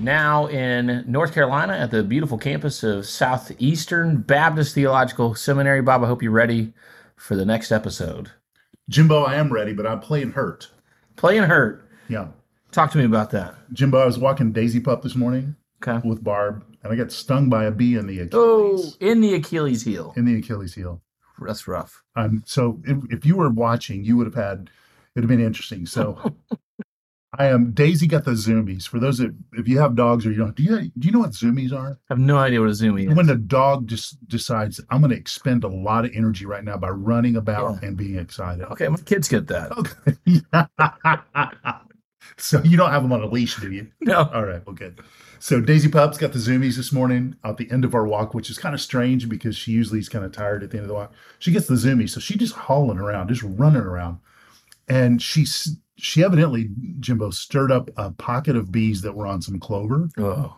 now in North Carolina at the beautiful campus of Southeastern Baptist Theological Seminary. Bob, I hope you're ready for the next episode. Jimbo, I am ready, but I'm playing hurt. Playing hurt. Yeah. Talk to me about that. Jimbo, I was walking Daisy Pup this morning Okay. with Barb, and I got stung by a bee in the Oh, Achilles. in the Achilles heel. In the Achilles heel. That's rough. Um, so if, if you were watching, you would have had, it would have been interesting. So I am, Daisy got the zoomies. For those that, if you have dogs or you don't, do you, do you know what zoomies are? I have no idea what a zoomie is. When the dog just decides, I'm going to expend a lot of energy right now by running about and being excited. Okay, my kids get that. Okay. so you don't have them on a leash, do you? No. All right, well, good. So Daisy Pup's got the zoomies this morning at the end of our walk, which is kind of strange because she usually is kind of tired at the end of the walk. She gets the zoomies, so she just hauling around, just running around, and she's she evidently Jimbo stirred up a pocket of bees that were on some clover. Oh.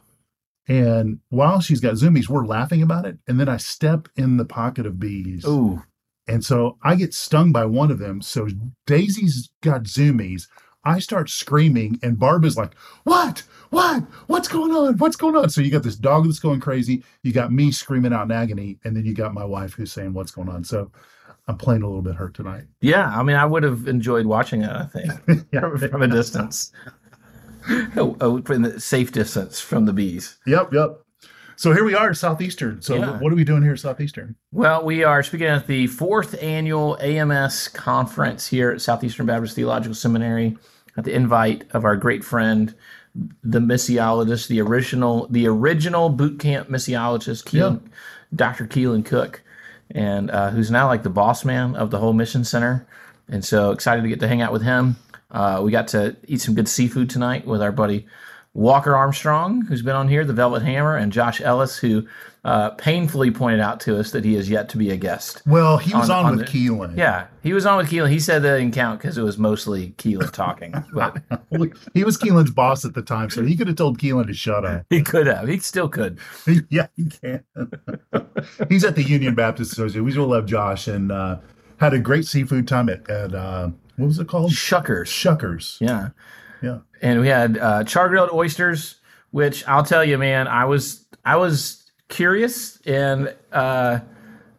And while she's got zoomies, we're laughing about it. And then I step in the pocket of bees. Ooh. And so I get stung by one of them. So Daisy's got zoomies. I start screaming, and Barb is like, What? What? What's going on? What's going on? So you got this dog that's going crazy. You got me screaming out in agony. And then you got my wife who's saying, What's going on? So I'm playing a little bit hurt tonight. Yeah, I mean, I would have enjoyed watching it, I think, Yeah. from, from a distance. oh, oh, from the safe distance from the bees. Yep. Yep. So here we are, Southeastern. So Yeah. what are we doing here at Southeastern? Well, we are speaking at the fourth annual AMS conference here at Southeastern Baptist Theological Seminary at the invite of our great friend, the missiologist, the original, the original boot camp missiologist, Keelan, Dr. Keelan Cook, and uh, who's now like the boss man of the whole mission center. And so excited to get to hang out with him. Uh, we got to eat some good seafood tonight with our buddy Walker Armstrong, who's been on here, the Velvet Hammer, and Josh Ellis, who uh, painfully pointed out to us that he is yet to be a guest. Well, he was On- on, on with the- Keelan. Yeah, he was on with Keelan. He said that didn't count because it was mostly Keelan talking, but he was Keelan's boss at the time, so he could have told Keelan to shut up. he could have. He still could. yeah, he can. He's at the Union Baptist Association. We still love Josh and uh, had a great seafood time at, at uh, what was it called? Shuckers. Shuckers. Yeah. Yeah. And we had uh, char grilled oysters, which I'll tell you, man, I was I was curious and uh,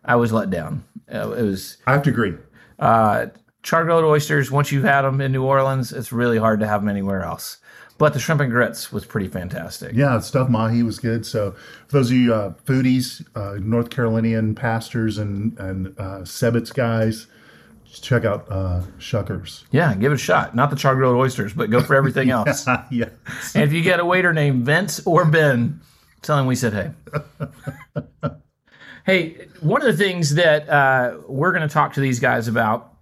I was let down. Uh, it was I have to agree. uh, char grilled oysters. Once you've had them in New Orleans, it's really hard to have them anywhere else. But the shrimp and grits was pretty fantastic. Yeah, stuffed mahi was good. So for those of you uh, foodies, uh, North Carolinian pastors and and uh, guys, check out uh, Shuckers. Yeah, give it a shot. Not the char grilled oysters, but go for everything else. yeah. and if you get a waiter named Vince or Ben, tell him we said hey. hey, one of the things that uh, we're going to talk to these guys about,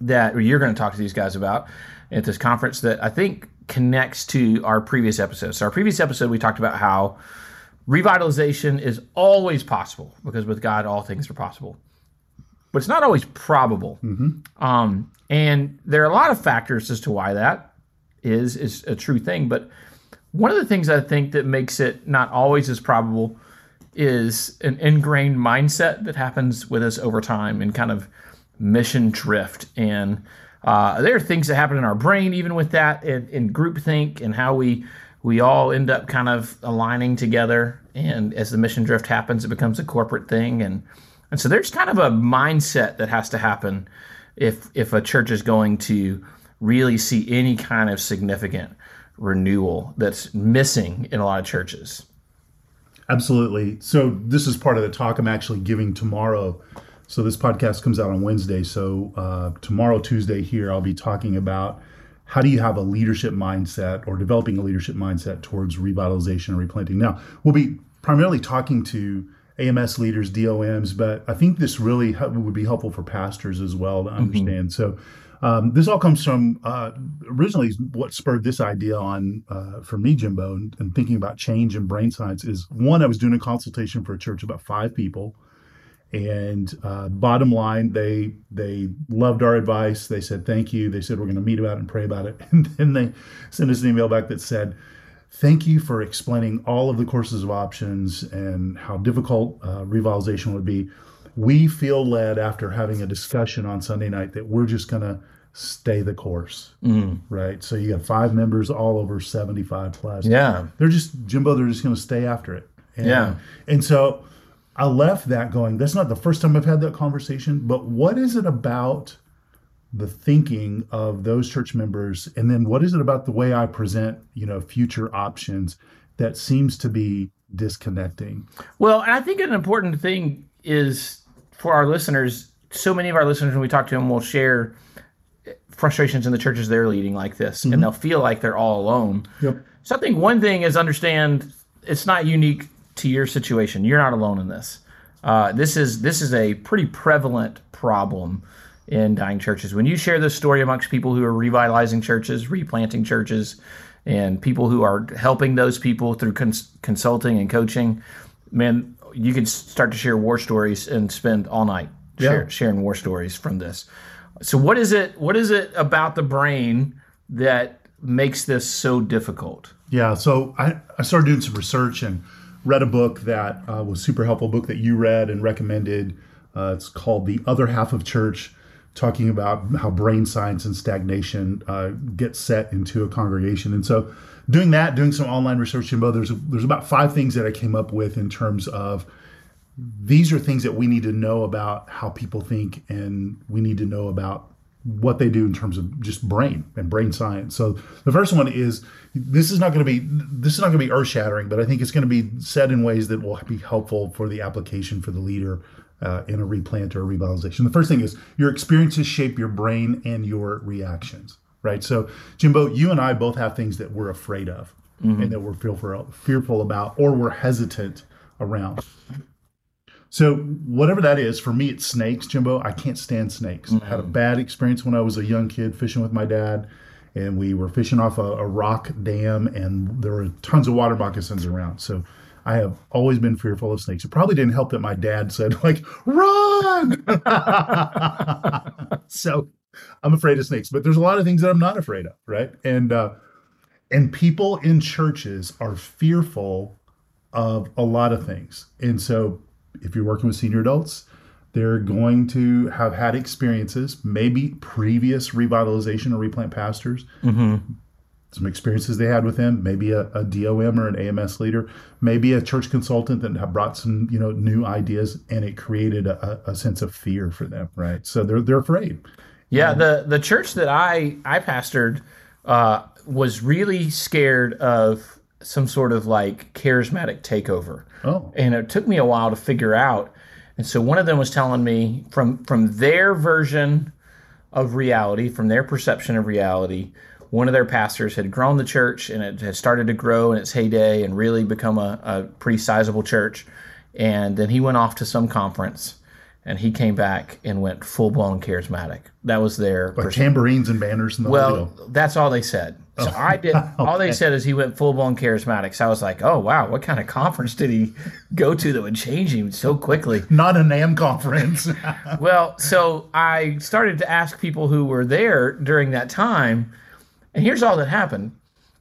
that or you're going to talk to these guys about at this conference, that I think connects to our previous episode. So, our previous episode, we talked about how revitalization is always possible because with God, all things are possible. But it's not always probable. Um, and there are a lot of factors as to why that is is a true thing. But one of the things I think that makes it not always as probable is an ingrained mindset that happens with us over time and kind of mission drift. And uh, there are things that happen in our brain, even with that, in, in groupthink and how we we all end up kind of aligning together. And as the mission drift happens, it becomes a corporate thing. And and so there's kind of a mindset that has to happen if if a church is going to really see any kind of significant renewal that's missing in a lot of churches. Absolutely. So this is part of the talk I'm actually giving tomorrow. So this podcast comes out on Wednesday. So uh, tomorrow, Tuesday, here I'll be talking about how do you have a leadership mindset or developing a leadership mindset towards revitalization and replanting. Now we'll be primarily talking to AMS leaders, DOMs, but I think this really would be helpful for pastors as well to understand. So um, this all comes from uh, originally what spurred this idea on uh, for me, Jimbo, and, and thinking about change and brain science is one, I was doing a consultation for a church about five people. And uh, bottom line, they they loved our advice. They said thank you. They said we're going to meet about it and pray about it. And then they sent us an email back that said, "Thank you for explaining all of the courses of options and how difficult uh, revitalization would be. We feel led after having a discussion on Sunday night that we're just going to stay the course, Mm. right? So you got five members, all over seventy-five plus. Yeah. They're just Jimbo. They're just going to stay after it. And, Yeah. And so I left that going. That's not the first time I've had that conversation. But what is it about the thinking of those church members, and then what is it about the way I present, you know, future options that seems to be disconnecting? Well, and I think an important thing is for our listeners. So many of our listeners, when we talk to them, will share frustrations in the churches they're leading like this, and they'll feel like they're all alone. Yep. So I think one thing is understand it's not unique to your situation. You're not alone in this. Uh, this is this is a pretty prevalent problem in dying churches. When you share this story amongst people who are revitalizing churches, replanting churches, and people who are helping those people through cons- consulting and coaching, man, you could start to share war stories and spend all night share, sharing war stories from this. So what is it? What is it about the brain that makes this so difficult? Yeah, so I, I started doing some research and read a book that uh, was super helpful. Book that you read and recommended. Uh, it's called "The Other Half of Church," talking about how brain science and stagnation uh, get set into a congregation. And so, doing that, doing some online research, Jimbo, there's there's about five things that I came up with in terms of these are things that we need to know about how people think, and we need to know about what they do in terms of just brain and brain science. So the first one is this is not going to be this is not going to be earth shattering, but I think it's going to be said in ways that will be helpful for the application for the leader uh, in a replant or a revitalization. The first thing is your experiences shape your brain and your reactions. Right. So Jimbo, you and I both have things that we're afraid of and that we're fearful fearful about or we're hesitant around. So whatever that is, for me it's snakes, Jimbo. I can't stand snakes. I had a bad experience when I was a young kid fishing with my dad, and we were fishing off a, a rock dam, and there were tons of water moccasins around. So I have always been fearful of snakes. It probably didn't help that my dad said like run. so I'm afraid of snakes, but there's a lot of things that I'm not afraid of, right? And uh, and people in churches are fearful of a lot of things. And so if you're working with senior adults, they're going to have had experiences, maybe previous revitalization or replant pastors, some experiences they had with them, maybe a, a DOM or an AMS leader, maybe a church consultant that have brought some, you know, new ideas and it created a, a sense of fear for them, right? So they're they're afraid. Yeah, the the church that I I pastored uh, was really scared of some sort of like charismatic takeover. Oh. and it took me a while to figure out. And so one of them was telling me from from their version of reality, from their perception of reality, one of their pastors had grown the church and it had started to grow in its heyday and really become a, a pretty sizable church. And then he went off to some conference and he came back and went full blown charismatic. That was their Like tambourines and banners and the whole well, deal. that's all they said. So oh. I did. All they said is he went full blown charismatic. So I was like, oh wow, what kind of conference did he go to that would change him so quickly? Not a NAM conference. Well, so I started to ask people who were there during that time, and here's all that happened.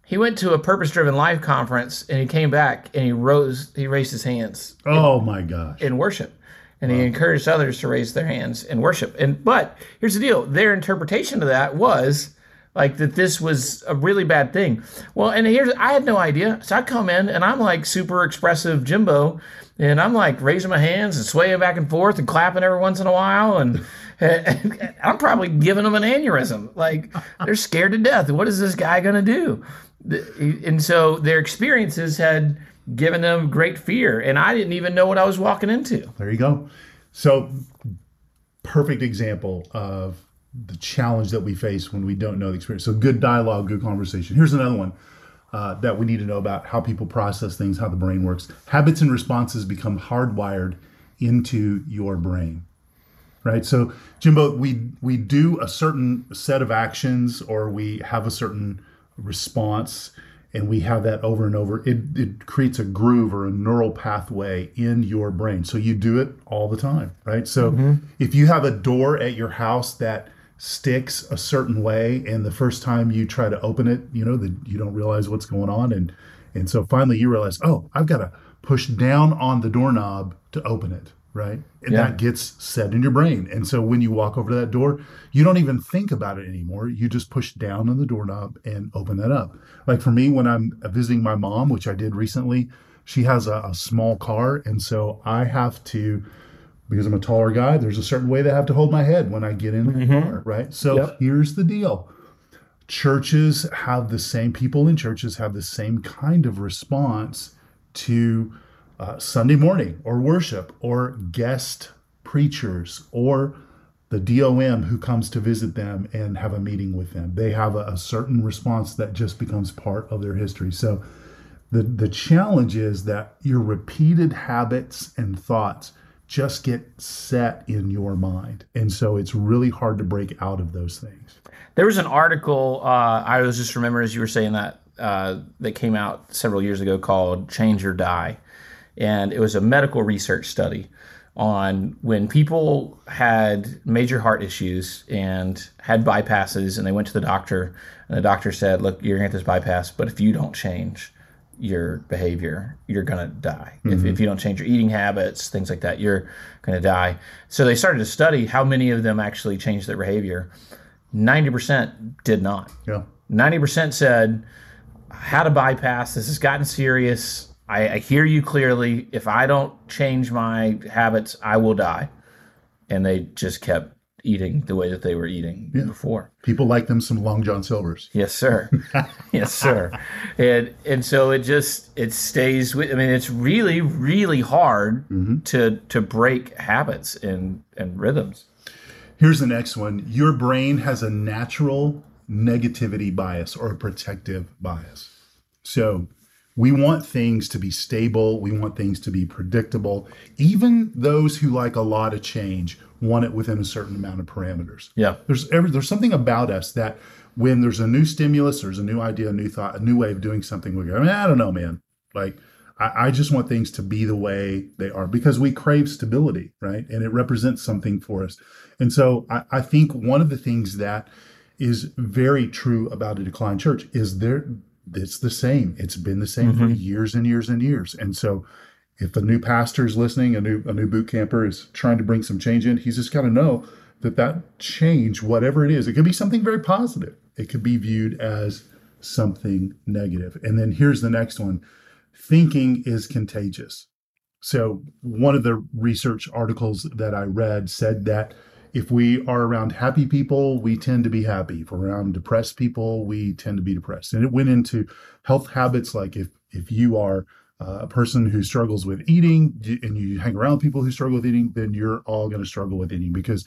He went to a purpose driven life conference and he came back and he rose he raised his hands oh my gosh. in worship. And he encouraged others to raise their hands in worship. And but here's the deal: their interpretation of that was like that this was a really bad thing. Well, and here's I had no idea. So I come in and I'm like super expressive Jimbo, and I'm like raising my hands and swaying back and forth and clapping every once in a while, and I'm probably giving them an aneurysm. Like they're scared to death. What is this guy gonna do? And so their experiences had given them great fear, and I didn't even know what I was walking into. There you go. So, perfect example of the challenge that we face when we don't know the experience. So, good dialogue, good conversation. Here's another one uh, that we need to know about how people process things, how the brain works. Habits and responses become hardwired into your brain. Right. So, Jimbo, we we do a certain set of actions, or we have a certain response, and we have that over and over. It, it creates a groove or a neural pathway in your brain. So you do it all the time, right? So mm-hmm. if you have a door at your house that sticks a certain way, and the first time you try to open it, you know, that you don't realize what's going on. And, and so finally you realize, oh, I've got to push down on the doorknob to open it right? And yeah. that gets set in your brain. And so when you walk over to that door, you don't even think about it anymore. You just push down on the doorknob and open that up. Like for me, when I'm visiting my mom, which I did recently, she has a, a small car. And so I have to, because I'm a taller guy, there's a certain way that I have to hold my head when I get in mm-hmm. the car, right? So yep. here's the deal. Churches have the same people in churches have the same kind of response to uh, Sunday morning or worship or guest preachers or the DOM who comes to visit them and have a meeting with them. They have a, a, certain response that just becomes part of their history. So the, the challenge is that your repeated habits and thoughts just get set in your mind. And so it's really hard to break out of those things. There was an article, uh, I was just remember as you were saying that, uh, that came out several years ago called Change or Die and it was a medical research study on when people had major heart issues and had bypasses and they went to the doctor and the doctor said look you're going to get this bypass but if you don't change your behavior you're going to die mm-hmm. if, if you don't change your eating habits things like that you're going to die. So they started to study how many of them actually changed their behavior. 90% did not. Yeah. 90% said had a bypass this has gotten serious I, I hear you clearly. If I don't change my habits, I will die. And they just kept eating the way that they were eating yeah. before. People like them some Long John Silvers. Yes, sir. yes, sir. And and so it just it stays with. I mean, it's really really hard mm-hmm. to to break habits and and rhythms. Here's the next one. Your brain has a natural negativity bias or a protective bias. So we want things to be stable. We want things to be predictable. Even those who like a lot of change want it within a certain amount of parameters. Yeah. There's every, there's something about us that when there's a new stimulus, there's a new idea, a new thought, a new way of doing something, we go, I, mean, I don't know, man. Like, I, I just want things to be the way they are because we crave stability, right? And it represents something for us. And so I, I think one of the things that is very true about a decline church is there it's the same. It's been the same mm-hmm. for years and years and years. And so if a new pastor is listening, a new a new boot camper is trying to bring some change in, he's just got to know that that change, whatever it is, it could be something very positive. It could be viewed as something negative. And then here's the next one. Thinking is contagious. So one of the research articles that I read said that if we are around happy people, we tend to be happy. If we're around depressed people, we tend to be depressed. And it went into health habits like if if you are uh, a person who struggles with eating and you hang around people who struggle with eating, then you're all going to struggle with eating because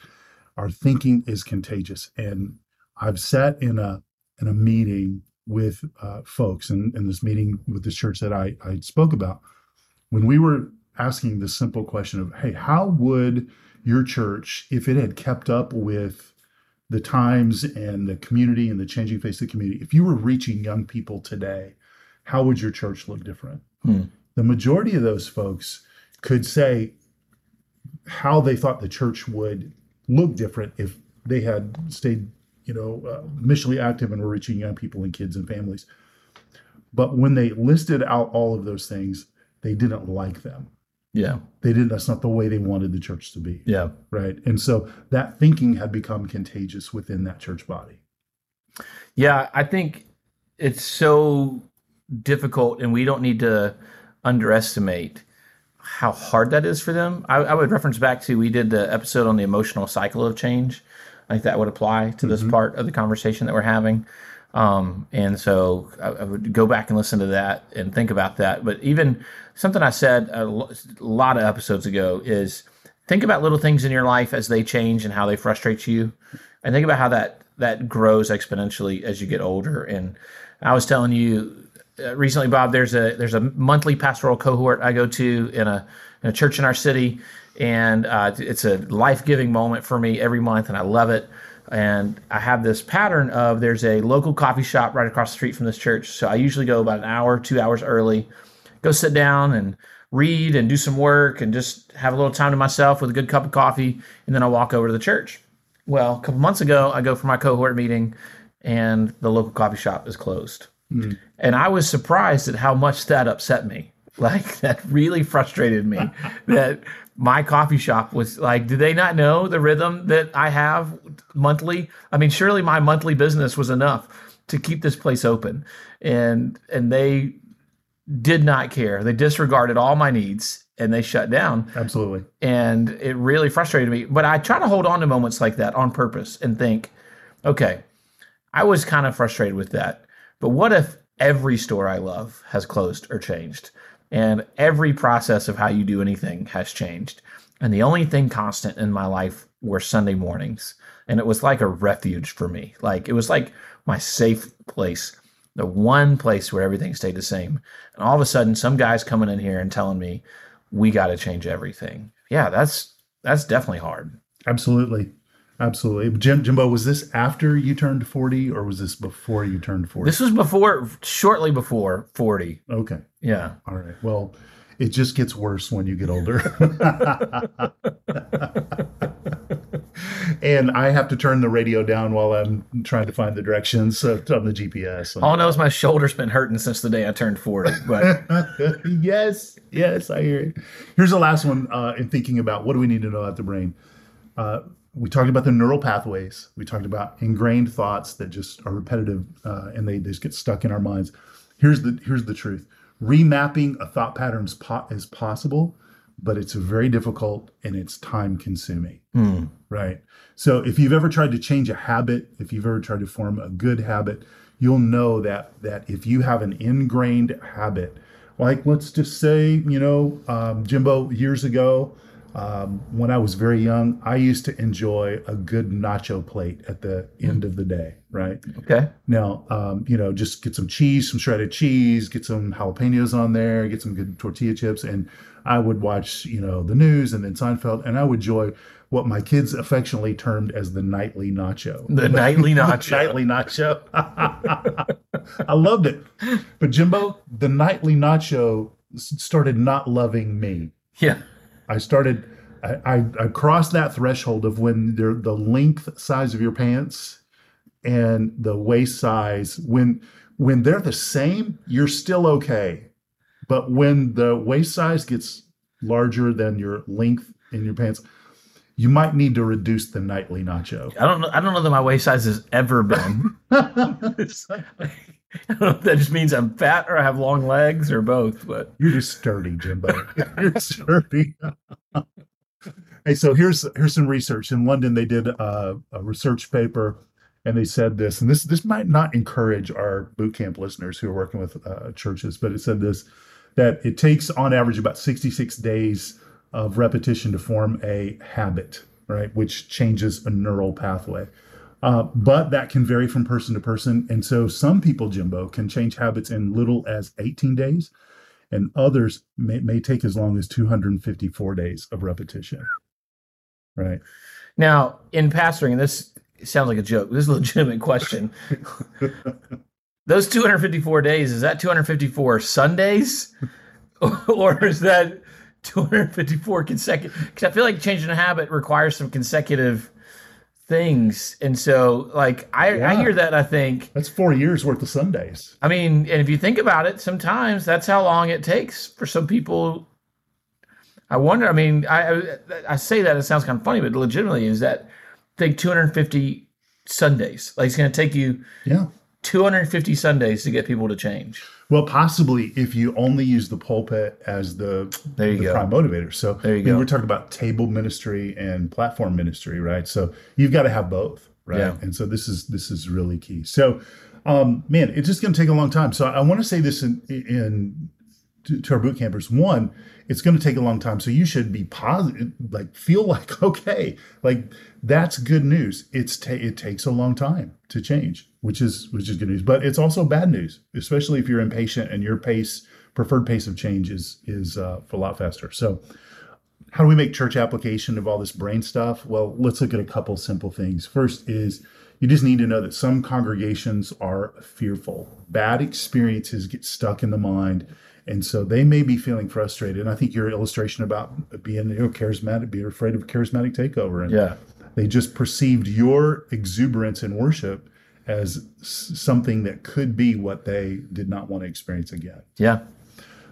our thinking is contagious. And I've sat in a in a meeting with uh, folks and in, in this meeting with this church that I, I spoke about when we were asking the simple question of, hey, how would your church, if it had kept up with the times and the community and the changing face of the community, if you were reaching young people today, how would your church look different? Hmm. The majority of those folks could say how they thought the church would look different if they had stayed, you know, uh, missionally active and were reaching young people and kids and families. But when they listed out all of those things, they didn't like them. Yeah. They didn't, that's not the way they wanted the church to be. Yeah. Right. And so that thinking had become contagious within that church body. Yeah. I think it's so difficult, and we don't need to underestimate how hard that is for them. I, I would reference back to we did the episode on the emotional cycle of change. I think that would apply to this mm-hmm. part of the conversation that we're having. Um, and so I, I, would go back and listen to that and think about that. But even something I said a lot of episodes ago is think about little things in your life as they change and how they frustrate you, and think about how that that grows exponentially as you get older. And I was telling you uh, recently, Bob, there's a there's a monthly pastoral cohort I go to in a in a church in our city, and uh, it's a life giving moment for me every month, and I love it And I have this pattern of there's a local coffee shop right across the street from this church. So I usually go about an hour, two hours early, go sit down and read and do some work and just have a little time to myself with a good cup of coffee. And then I walk over to the church. Well, a couple months ago, I go for my cohort meeting and the local coffee shop is closed. Mm. And I was surprised at how much that upset me. Like, that really frustrated me that my coffee shop was like, do they not know the rhythm that I have monthly? I mean, surely my monthly business was enough to keep this place open. And, and they did not care. They disregarded all my needs and they shut down. Absolutely. And it really frustrated me. But I try to hold on to moments like that on purpose and think, okay, I was kind of frustrated with that. But what if every store I love has closed or changed? And every process of how you do anything has changed. And the only thing constant in my life were Sunday mornings. And it was like a refuge for me. Like it was like my safe place, the one place where everything stayed the same. And all of a sudden, some guy's coming in here and telling me, we got to change everything. Yeah, that's that's definitely hard. Absolutely. Absolutely. Jim, Jimbo, was this after you turned 40 or was this before you turned 40? This was before, shortly before 40. Okay. Yeah. All right. Well, it just gets worse when you get older. and I have to turn the radio down while I'm trying to find the directions on the GPS. All I know is my shoulder's been hurting since the day I turned 40. But yes, yes, I hear it. Here's the last one uh, in thinking about what do we need to know about the brain. Uh, we talked about the neural pathways. We talked about ingrained thoughts that just are repetitive uh, and they, they just get stuck in our minds. Here's the here's the truth: remapping a thought pattern is, po- is possible, but it's very difficult and it's time consuming. Mm. Right. So if you've ever tried to change a habit, if you've ever tried to form a good habit, you'll know that that if you have an ingrained habit, like let's just say, you know, um, Jimbo years ago um, when I was very young, I used to enjoy a good nacho plate at the end of the day, right? Okay. Now, um, you know, just get some cheese, some shredded cheese, get some jalapenos on there, get some good tortilla chips, and I would watch, you know, the news and then Seinfeld, and I would enjoy what my kids affectionately termed as the nightly nacho. The nightly nacho. nightly nacho. I loved it. But Jimbo, the nightly nacho started not loving me. Yeah. I started, I, I, crossed that threshold of when the length size of your pants and the waist size, when when they're the same, you're still okay. But when the waist size gets larger than your length in your pants, you might need to reduce the nightly nacho. I don't know. I don't know that my waist size has ever been. I don't know if that just means I'm fat or I have long legs or both, but you're just sturdy, Jimbo. you're sturdy. hey, so here's here's some research. In London, they did a, a, research paper, and they said this, and this this might not encourage our boot camp listeners who are working with uh, churches, but it said this that it takes on average about 66 days of repetition to form a habit, right, which changes a neural pathway. Uh, but that can vary from person to person. And so some people, Jimbo, can change habits in little as 18 days, and others may, may take as long as 254 days of repetition. Right. Now, in pastoring, and this sounds like a joke, this is a legitimate question. Those 254 days, is that 254 Sundays? or is that 254 consecutive? Because I feel like changing a habit requires some consecutive things. And so, like, I, yeah. I hear that, I think. That's four years worth of Sundays. I mean, and if you think about it, sometimes that's how long it takes for some people. I wonder, I mean, I, I say that, it sounds kind of funny, but legitimately, is that think 250 Sundays. Like, it's going to take you yeah 250 Sundays to get people to change. Well, possibly if you only use the pulpit as the, there you the go. prime motivator. So there you I mean, go. we're talking about table ministry and platform ministry, right? So you've got to have both, right? Yeah. And so this is this is really key. So, um, man, it's just going to take a long time. So I want to say this in, in to, to our boot campers. One, it's going to take a long time. So you should be positive, like feel like okay, like that's good news. It's ta- it takes a long time to change, which is which is good news. But it's also bad news, especially if you're impatient and your pace preferred pace of change is is uh, a lot faster. So how do we make church application of all this brain stuff? Well, let's look at a couple simple things. First is you just need to know that some congregations are fearful. Bad experiences get stuck in the mind. And so they may be feeling frustrated. And I think your illustration about being you know, charismatic, being afraid of charismatic takeover. And Yeah. they just perceived your exuberance in worship as something that could be what they did not want to experience again. Yeah.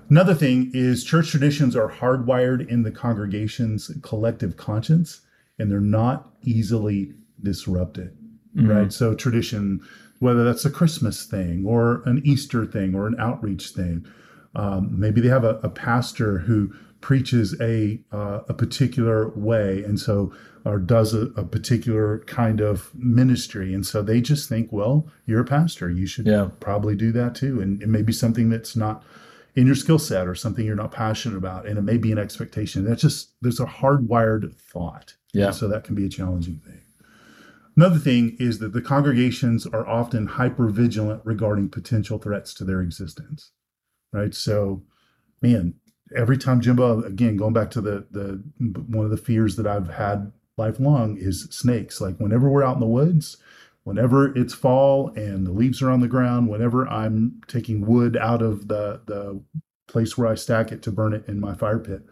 Another thing is church traditions are hardwired in the congregation's collective conscience and they're not easily disrupted. Mm-hmm. Right. So, tradition, whether that's a Christmas thing or an Easter thing or an outreach thing, um, maybe they have a, a pastor who preaches a uh, a particular way and so or does a, a particular kind of ministry. And so they just think well you're a pastor. You should Yeah. probably do that too. And it may be something that's not in your skill set or something you're not passionate about. And it may be an expectation. That's just there's a hardwired thought. Yeah. so that can be a challenging thing. Another thing is that the congregations are often hyper vigilant regarding potential threats to their existence right? So man every time jimbo again going back to the the one of the fears that i've had lifelong is snakes. Like whenever we're out in the woods whenever it's fall and the leaves are on the ground whenever i'm taking wood out of the the place where i stack it to burn it in my fire pit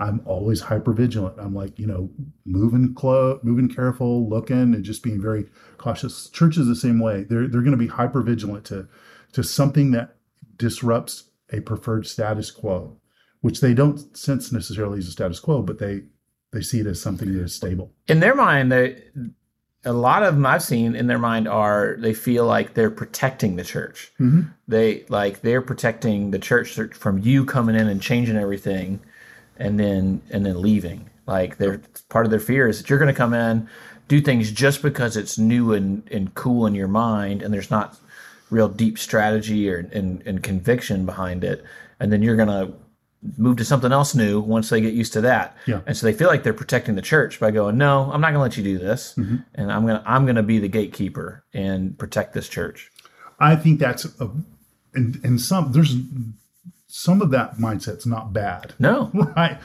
i'm always hyper vigilant i'm like you know moving close moving careful looking and just being very cautious. Church is the same way. They're they're going to be hyper vigilant to to something that disrupts a preferred status quo which they don't sense necessarily as a status quo but they they see it as something that is stable In their mind, they a lot of them I've seen in their mind are they feel like they're protecting the church. Mhm. They like they're protecting the church from you coming in and changing everything, and then and then leaving. Like they're part of their fear is that you're going to come in, do things just because it's new and and cool in your mind, and there's not real deep strategy or and, and conviction behind it, and then you're going to move to something else new once they get used to that. Yeah. And so they feel like they're protecting the church by going, "No, I'm not going to let you do this, mm-hmm. and I'm gonna I'm gonna be the gatekeeper and protect this church." I think that's a, and and some there's some of that mindset's not bad, No, right?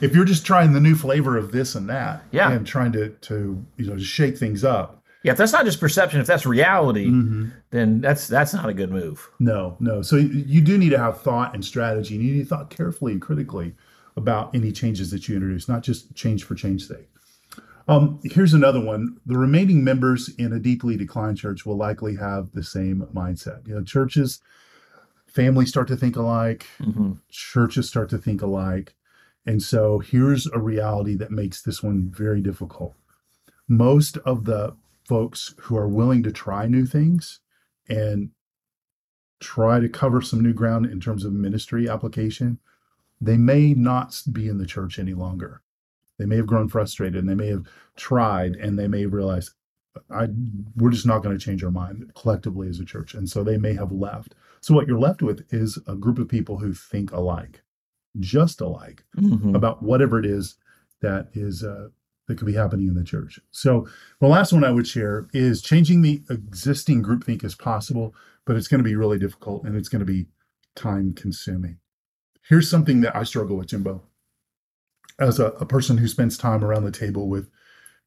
If you're just trying the new flavor of this and that, Yeah. and trying to to you know shake things up, yeah, if that's not just perception, if that's reality, then that's that's not a good move. no, no. So you- do need to have thought and strategy, and you need to thought carefully and critically about any changes that you introduce, not just change for change sake. Um, here's another one. The remaining members in a deeply declined church will likely have the same mindset. You know, churches, families start to think alike, hmm churches start to think alike. And so here's a reality that makes this one very difficult. Most of the folks who are willing to try new things and try to cover some new ground in terms of ministry application, they may not be in the church any longer. They may have grown frustrated and they may have tried and they may realize I we're just not going to change our mind collectively as a church. And so they may have left. So what you're left with is a group of people who think alike, just alike hmm about whatever it is that is uh, that could be happening in the church. So the last one I would share is changing the existing groupthink is possible, but it's going to be really difficult and it's going to be time consuming. Here's something that I struggle with, Jimbo. As a, a person who spends time around the table with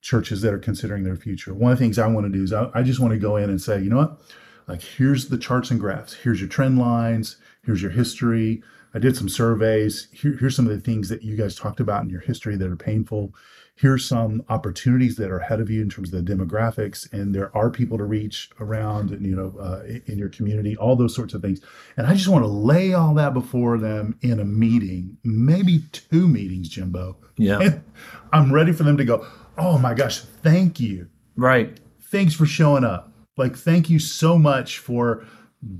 churches that are considering their future, one of the things I want to do is I, I just want to go in and say, you know what? Like, here's the charts and graphs. Here's your trend lines. Here's your history. I did some surveys. Here, here's some of the things that you guys talked about in your history that are painful. Here's some opportunities that are ahead of you in terms of the demographics, and there are people to reach around, and you know, uh, in your community, all those sorts of things. And I just want to lay all that before them in a meeting, maybe two meetings, Jimbo. Yeah, And I'm ready for them to go, "Oh my gosh, thank you." right. thanks for showing up. Like, thank you so much for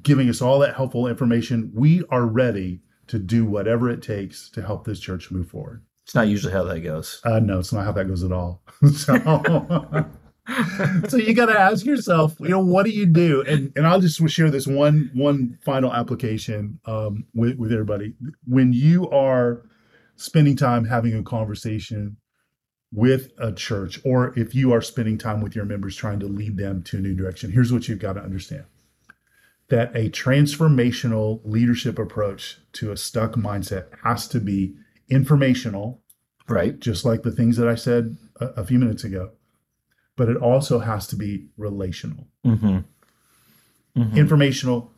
giving us all that helpful information. We are ready to do whatever it takes to help this church move forward. It's not usually how that goes. Uh, no, it's not how that goes at all. so, so you got to ask yourself, you know, what do you do? And and I'll just share this one one final application um, with with everybody. When you are spending time having a conversation with a church, or if you are spending time with your members trying to lead them to a new direction, here's what you've got to understand that a transformational leadership approach to a stuck mindset has to be informational Right. just like the things that I said a, a few minutes ago. But it also has to be relational, Mm-hmm. informational,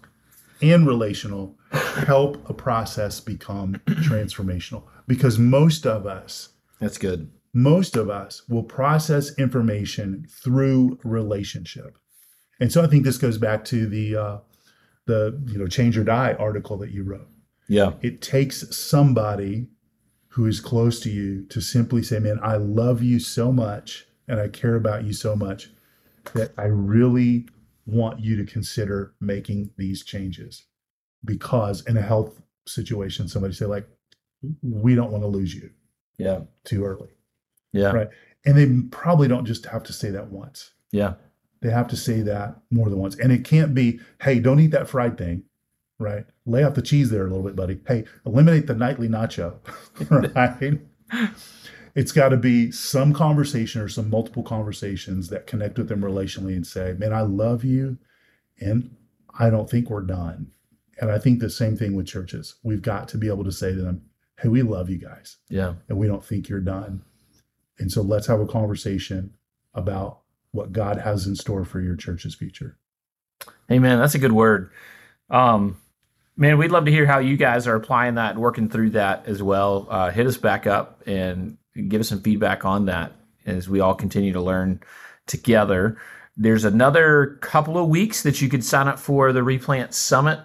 and relational. Help a process become transformational because most of us That's good. most of us will process information through relationship and so i think this goes back to the uh, the you know change or die article that you wrote Yeah. it takes somebody who is close to you to simply say man i love you so much and i care about you so much that i really want you to consider making these changes because in a health situation somebody say like we don't want to lose you Yeah. too early Yeah. Right. And they probably don't just have to say that once. Yeah. They have to say that more than once. And it can't be, hey, don't eat that fried thing. Right. Lay off the cheese there a little bit, buddy. Hey, eliminate the nightly nacho. right. It's got to be some conversation or some multiple conversations that connect with them relationally and say, man, I love you. And I don't think we're done. And I think the same thing with churches. We've got to be able to say to them, hey, we love you guys Yeah. and we don't think you're done. And so let's have a conversation about what God has in store for your church's future. Hey man, that's a good word. Um, man, we'd love to hear how you guys are applying that and working through that as well. Uh, hit us back up and give us some feedback on that as we all continue to learn together. There's another couple of weeks that you could sign up for the Replant Summit,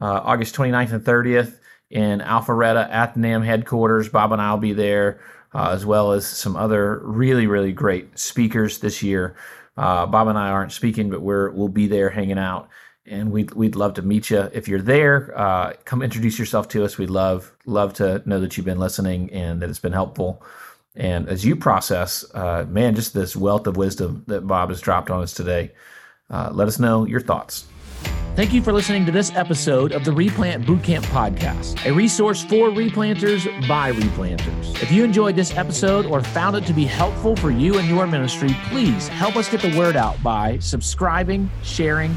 uh, August 29th and 30th in Alpharetta at the NAM headquarters. Bob and I will be there, uh, as well as some other really, really great speakers this year. Uh, Bob and I aren't speaking, but we're we'll be there hanging out, and we'd we'd love to meet you if you're there. Uh, come introduce yourself to us. We'd love love to know that you've been listening and that it's been helpful. And as you process, uh, man, just this wealth of wisdom that Bob has dropped on us today, uh, let us know your thoughts. Thank you for listening to this episode of the Replant Bootcamp Podcast, a resource for replanters by replanters. If you enjoyed this episode or found it to be helpful for you and your ministry, please help us get the word out by subscribing, sharing,